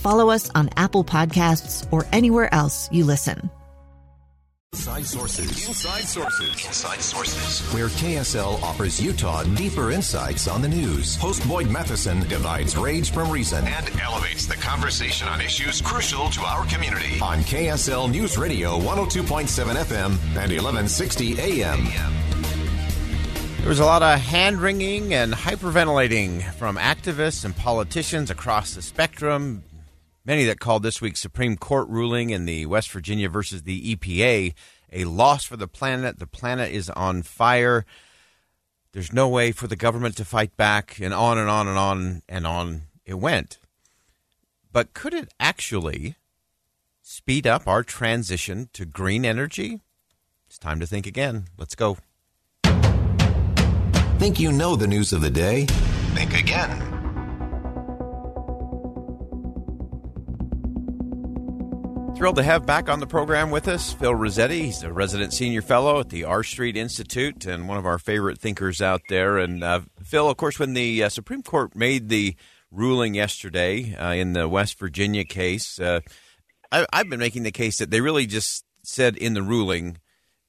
follow us on Apple Podcasts, or anywhere else you listen. Inside Sources. Inside Sources. Inside Sources. Where KSL offers Utah deeper insights on the news. Host Boyd Matheson divides rage from reason and elevates the conversation on issues crucial to our community. On KSL News Radio 102.7 FM and 1160 AM. There was a lot of hand wringing and hyperventilating from activists and politicians across the spectrum. Many that called this week's Supreme Court ruling in the West Virginia versus the EPA a loss for the planet. The planet is on fire. There's no way for the government to fight back, and on and on and on and on it went. But could it actually speed up our transition to green energy? It's time to think again. Let's go. Think you know the news of the day? Think again. Thrilled to have back on the program with us Phil Rossetti. He's a resident senior fellow at the R Street Institute and one of our favorite thinkers out there. And uh, Phil, of course, when the uh, Supreme Court made the ruling yesterday uh, in the West Virginia case, uh, I, I've been making the case that they really just said in the ruling,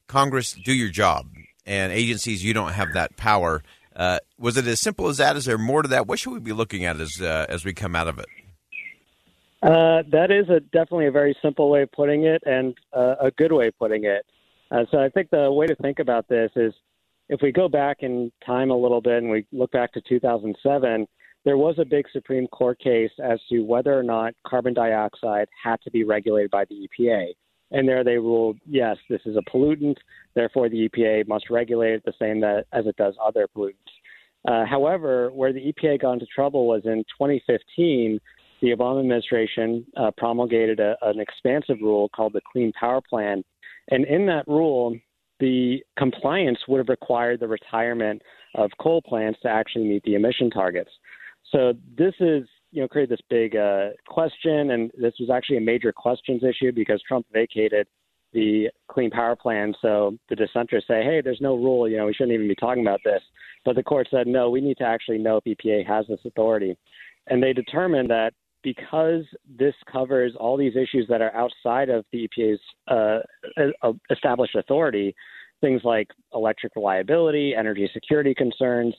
Congress, do your job and agencies, you don't have that power. Uh, was it as simple as that? Is there more to that? What should we be looking at as uh, as we come out of it? Uh, that is a definitely a very simple way of putting it, and uh, a good way of putting it. Uh, so I think the way to think about this is, if we go back in time a little bit and we look back to 2007, there was a big Supreme Court case as to whether or not carbon dioxide had to be regulated by the EPA. And there they ruled, yes, this is a pollutant, therefore the EPA must regulate it the same that, as it does other pollutants. Uh, however, where the EPA got into trouble was in 2015, the Obama administration uh, promulgated a, an expansive rule called the Clean Power Plan. And in that rule, the compliance would have required the retirement of coal plants to actually meet the emission targets. So this is you know, created this big uh, question, and this was actually a major questions issue because Trump vacated the Clean Power Plan. So the dissenters say, hey, there's no rule, you know, we shouldn't even be talking about this. But the court said, no, we need to actually know if EPA has this authority. And they determined that because this covers all these issues that are outside of the EPA's uh, established authority, things like electric reliability, energy security concerns,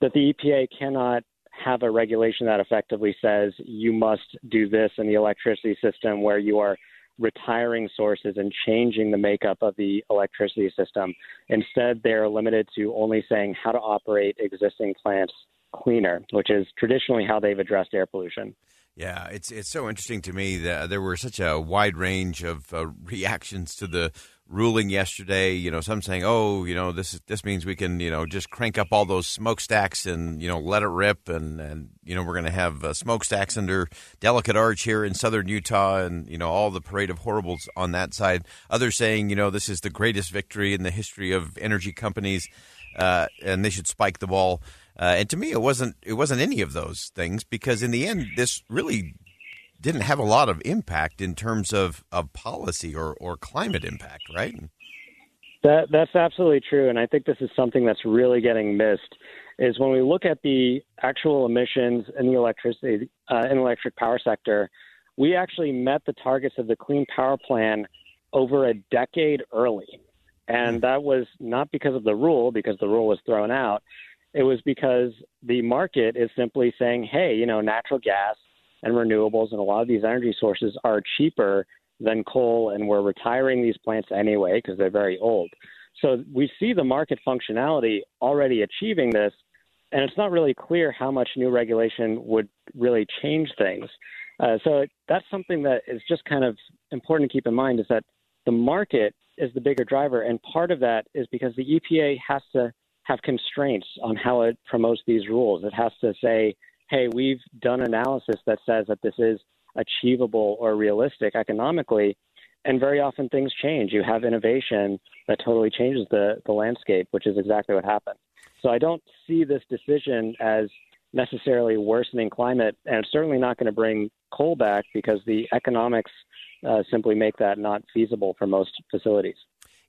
that the EPA cannot have a regulation that effectively says you must do this in the electricity system where you are retiring sources and changing the makeup of the electricity system. Instead, they're limited to only saying how to operate existing plants cleaner, which is traditionally how they've addressed air pollution. Yeah, it's it's so interesting to me that there were such a wide range of uh, reactions to the ruling yesterday. You know, some saying, "Oh, you know, this this means we can, you know, just crank up all those smokestacks and you know let it rip," and and you know we're going to have uh, smokestacks under Delicate Arch here in southern Utah, and you know all the parade of horribles on that side. Others saying, you know, this is the greatest victory in the history of energy companies, uh, and they should spike the ball. Uh, and to me, it wasn't it wasn't any of those things because in the end, this really didn't have a lot of impact in terms of, of policy or, or climate impact, right? That that's absolutely true, and I think this is something that's really getting missed. Is when we look at the actual emissions in the electricity uh, in the electric power sector, we actually met the targets of the Clean Power Plan over a decade early, and that was not because of the rule, because the rule was thrown out. It was because the market is simply saying, "Hey, you know, natural gas and renewables and a lot of these energy sources are cheaper than coal, and we're retiring these plants anyway because they're very old. So we see the market functionality already achieving this, and it's not really clear how much new regulation would really change things. Uh, so that's something that is just kind of important to keep in mind is that the market is the bigger driver, and part of that is because the EPA has to have constraints on how it promotes these rules. It has to say, hey, we've done analysis that says that this is achievable or realistic economically. And very often things change. You have innovation that totally changes the, the landscape, which is exactly what happened. So I don't see this decision as necessarily worsening climate, and it's certainly not going to bring coal back because the economics uh, simply make that not feasible for most facilities.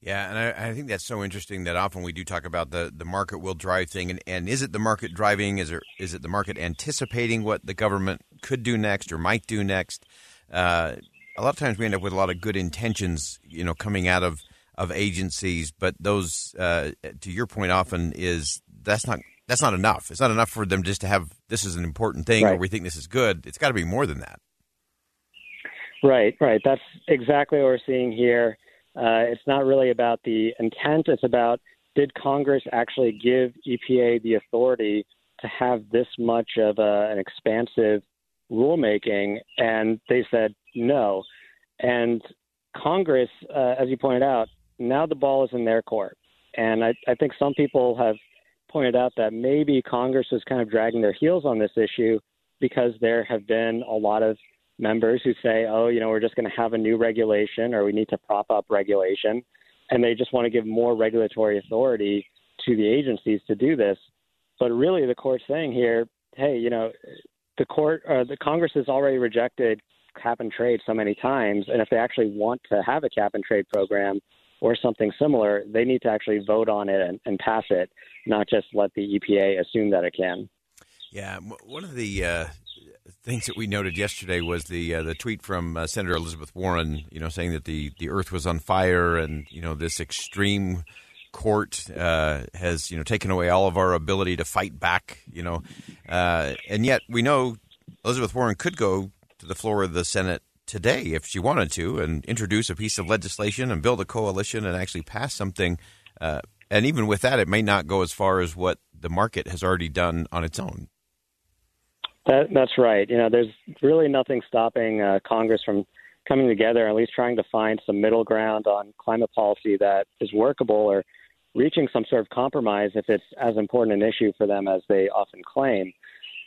Yeah, and I, I, think that's so interesting that often we do talk about the, the market will drive thing, and, and is it the market driving? Is it is it the market anticipating what the government could do next or might do next? Uh, a lot of times we end up with a lot of good intentions, you know, coming out of of agencies, but those, uh, to your point, often is that's not that's not enough. It's not enough for them just to have this is an important thing right. or we think this is good. It's got to be more than that. Right, right. That's exactly what we're seeing here. Uh, it's not really about the intent. It's about did Congress actually give EPA the authority to have this much of a, an expansive rulemaking? And they said no. And Congress, uh, as you pointed out, now the ball is in their court. And I, I think some people have pointed out that maybe Congress is kind of dragging their heels on this issue because there have been a lot of members who say, oh, you know, we're just going to have a new regulation or we need to prop up regulation. And they just want to give more regulatory authority to the agencies to do this. But really, the court's saying here, hey, you know, the court, uh, the Congress has already rejected cap and trade so many times. And if they actually want to have a cap and trade program or something similar, they need to actually vote on it and, and pass it, not just let the EPA assume that it can. Yeah, one of the uh, things that we noted yesterday was the uh, the tweet from uh, Senator Elizabeth Warren, you know, saying that the the Earth was on fire, and you know this extreme court uh, has you know taken away all of our ability to fight back, you know, uh, and yet we know Elizabeth Warren could go to the floor of the Senate today if she wanted to and introduce a piece of legislation and build a coalition and actually pass something. Uh, and even with that, it may not go as far as what the market has already done on its own. That, that's right. You know, there's really nothing stopping uh, Congress from coming together, at least trying to find some middle ground on climate policy that is workable or reaching some sort of compromise if it's as important an issue for them as they often claim.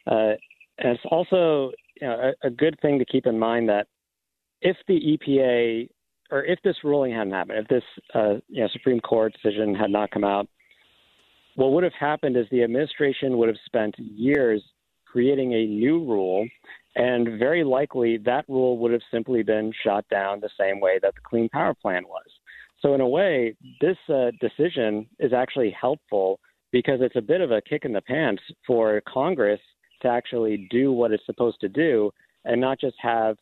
Uh, and it's also you know, a, a good thing to keep in mind that if the EPA or if this ruling hadn't happened, if this uh, you know, Supreme Court decision had not come out, what would have happened is the administration would have spent years creating a new rule, and very likely that rule would have simply been shot down the same way that the Clean Power Plan was. So, in a way, this uh, decision is actually helpful because it's a bit of a kick in the pants for Congress to actually do what it's supposed to do and not just have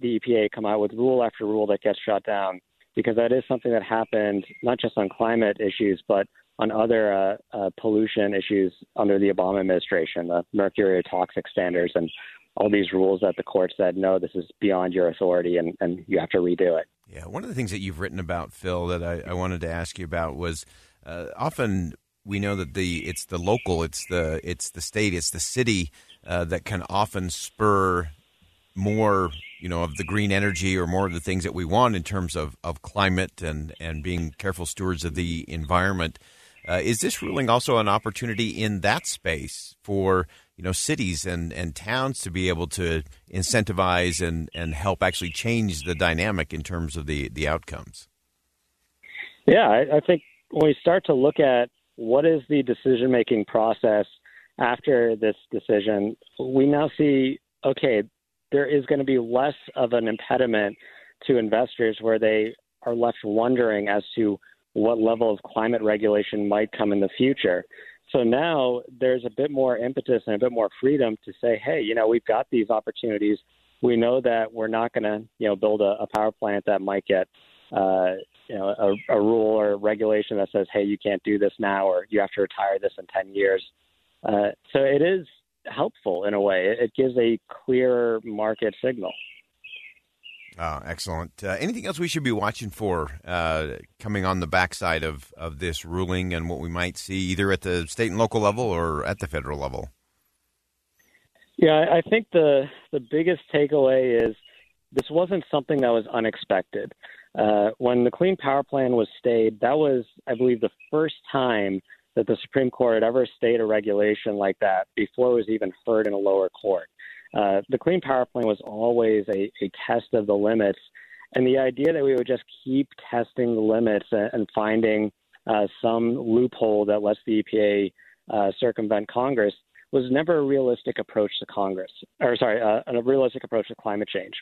the EPA come out with rule after rule that gets shot down. Because that is something that happened not just on climate issues, but on other uh, uh, pollution issues under the Obama administration, the mercury toxic standards, and all these rules that the court said, no, this is beyond your authority and, and you have to redo it. Yeah, one of the things that you've written about, Phil, that I, I wanted to ask you about was uh, often we know that the it's the local, it's the it's the state, it's the city uh, that can often spur more you know of the green energy or more of the things that we want in terms of, of climate and and being careful stewards of the environment. Uh, is this ruling also an opportunity in that space for you know cities and, and towns to be able to incentivize and, and help actually change the dynamic in terms of the, the outcomes? Yeah, I, I think when we start to look at what is the decision making process after this decision, we now see okay, there is going to be less of an impediment to investors where they are left wondering as to what level of climate regulation might come in the future. So now there's a bit more impetus and a bit more freedom to say, hey, you know, we've got these opportunities. We know that we're not going to, you know, build a, a, power plant that might get, uh, you know, a, a rule or a regulation that says, hey, you can't do this now, or you have to retire this in 10 years. Uh, so it is helpful in a way. It, gives a clear market signal. Oh, excellent. Uh, anything else we should be watching for uh, coming on the backside of, of this ruling and what we might see either at the state and local level or at the federal level? Yeah, I think the the biggest takeaway is this wasn't something that was unexpected. Uh, when the Clean Power Plan was stayed, that was, I believe, the first time that the Supreme Court had ever stayed a regulation like that before it was even heard in a lower court. Uh, the Clean Power Plan was always a, a test of the limits, and the idea that we would just keep testing the limits and, finding uh, some loophole that lets the EPA uh, circumvent Congress was never a realistic approach to Congress, or sorry, uh, a realistic approach to climate change.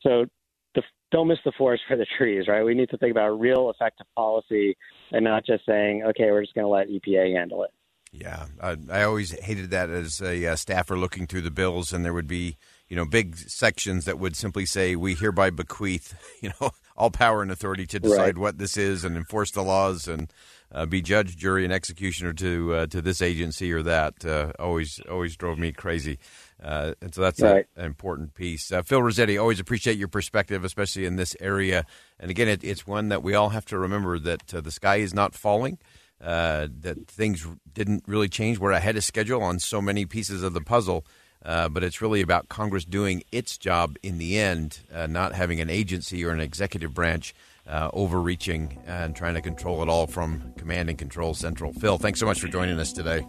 So the, don't miss the forest for the trees, right? We need to think about real effective policy and not just saying, okay, we're just going to let EPA handle it. Yeah, I, I always hated that as a uh, staffer looking through the bills, and there would be you know big sections that would simply say, "We hereby bequeath you know all power and authority to decide right. what this is and enforce the laws and uh, be judge, jury, and executioner to uh, to this agency or that." Uh, always always drove me crazy. Uh, and so that's right. a, an important piece. Uh, Phil Rossetti, always appreciate your perspective, especially in this area. And again, it, it's one that we all have to remember that uh, the sky is not falling, uh, that things didn't really change. We're ahead of schedule on so many pieces of the puzzle. Uh, but it's really about Congress doing its job in the end, uh, not having an agency or an executive branch overreaching and trying to control it all from command and control central. Phil, thanks so much for joining us today.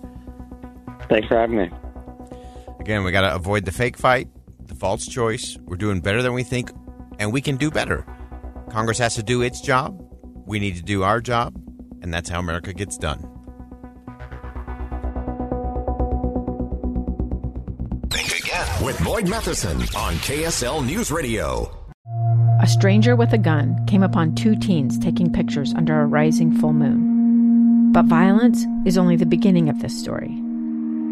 Thanks for having me. Again, we got to avoid the fake fight, the false choice. We're doing better than we think, and we can do better. Congress has to do its job. We need to do our job, and that's how America gets done. Think again with Boyd Matheson on KSL News Radio. A stranger with a gun came upon two teens taking pictures under a rising full moon. But violence is only the beginning of this story.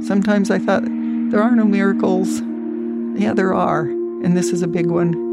Sometimes I thought there are no miracles. Yeah, there are, and this is a big one.